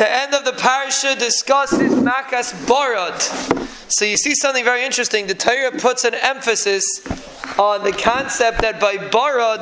The end of the parasha discusses Makas Barad. So you see something very interesting. The Torah puts an emphasis on the concept that by Barad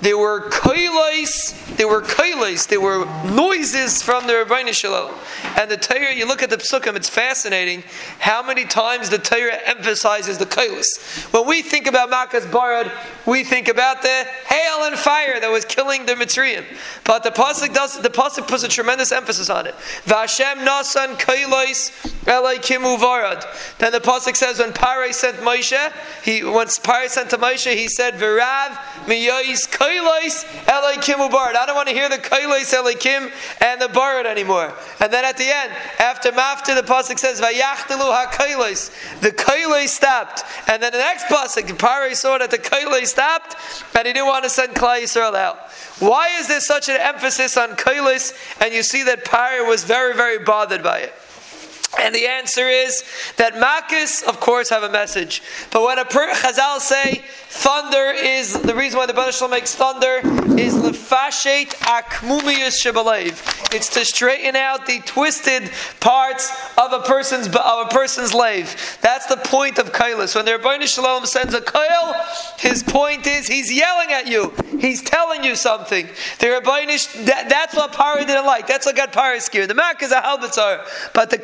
there were koilos, there were koilos, there were noises from the Rabbeinu Shalom. And the Torah, you look at the psukim, it's fascinating how many times the Torah emphasizes the koilos. When we think about Makas Barad, we think about the hail and fire that was killing the Mitzrayim. But the pasuk does the pasuk puts a tremendous emphasis on it. Vashem nasan koilos elaikim uvarad. Then the pasuk says when Paray sent Moshe, he when Paray sent to Moshe, he said Virav miyois koilos elaikim uvarad. I don't want to hear the koilos elaikim and the barad anymore. And then at the end, after Mafta, the pasuk says Vayachtelu ha The koilos stopped, and then the next pasuk, Paray saw that the koilos stopped, and he didn't want to send Klal Yisrael out. Why is there such an emphasis on koilos? And you see that Paray was very, very bothered by it. And the answer is that Makis, of course, have a message. But when a per- Chazal say thunder is the reason why the Baruch makes thunder is lefashet akmumiyus shebalev. It's to straighten out the twisted parts of a person's of a person's lave. That's the point of kailas. When the Rebbeinu Shalom sends a kail, his point is he's yelling at you. He's telling you something. The Rebbeinu, that, that's what Pari didn't like. That's what got Pari scared. The Mak are a halbatzar, but the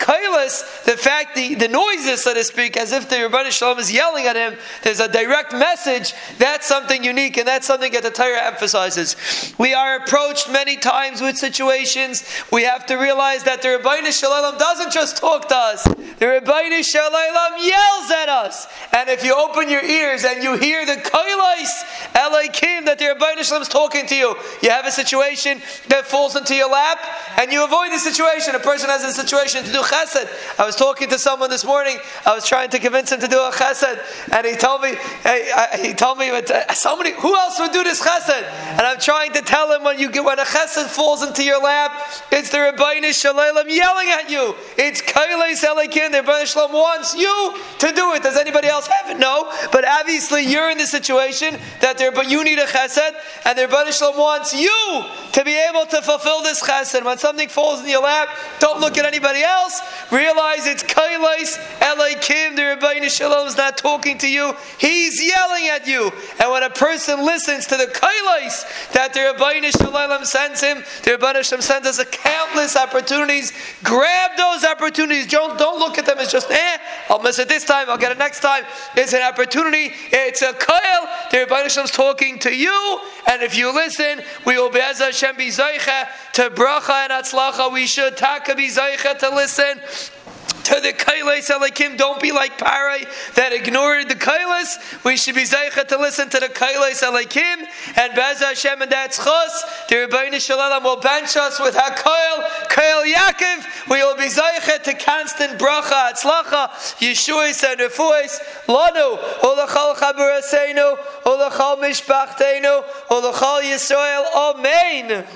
kail the fact, the, the noises, so to speak, as if the Rebbeinu Shalom is yelling at him, there's a direct message, that's something unique, and that's something that the Torah emphasizes. We are approached many times with situations, we have to realize that the Rebbeinu Shalom doesn't just talk to us, the Rebbeinu Shalom yells at us. And if you open your ears and you hear the koilais, Elaikim, that the Rebbeinu Shalom is talking to you, you have a situation that falls into your lap, and you avoid the situation. A person has a situation to do chesed. I was talking to someone this morning. I was trying to convince him to do a chesed, and he told me, hey, I, he told me, uh, somebody, who else would do this chesed? And I'm trying to tell him when you get when a chesed falls into your lap, it's the Rebbeinu Shalom yelling at you. It's Kailei Selikin. The Rebbeinu Shalom wants you to do it. Does anybody else have it? No. But obviously, you're in the situation that there, but you need a chesed, and the Rebbeinu Shalom wants you to be able to fulfill this chesed. When something falls in your lap, don't look at anybody else. Realize it's Kailais Elaikim, the Rebbeinu Shalom is not talking to you, he's yelling at you. And when a person listens to the Kailais that the Rebbeinu Shalom sends him, the Rebbeinu Shalom sends us countless opportunities. Grab those opportunities. Don't, don't look at them as just, eh, I'll miss it this time, I'll get it next time. It's an opportunity, it's a Kail. The Rebbeinu Shalom is talking to you, and if you listen, we will be as Hashem be to bracha and atzlacha. We should taka be to listen to the Kailas Elikim. Don't be like Parai that ignored the Kailas. We should be Zaycha to listen to the Kailas Elikim. And Bez Hashem and that's Chos. The Rebbeinu Shalom will bench us with HaKoil, Koil Yaakov. We will be Zaycha to constant bracha, atzlacha, Yeshuas and Refuas. Lanu, Olachal Chaburaseinu, Olachal Mishpachteinu, Olachal Yisrael. Amen.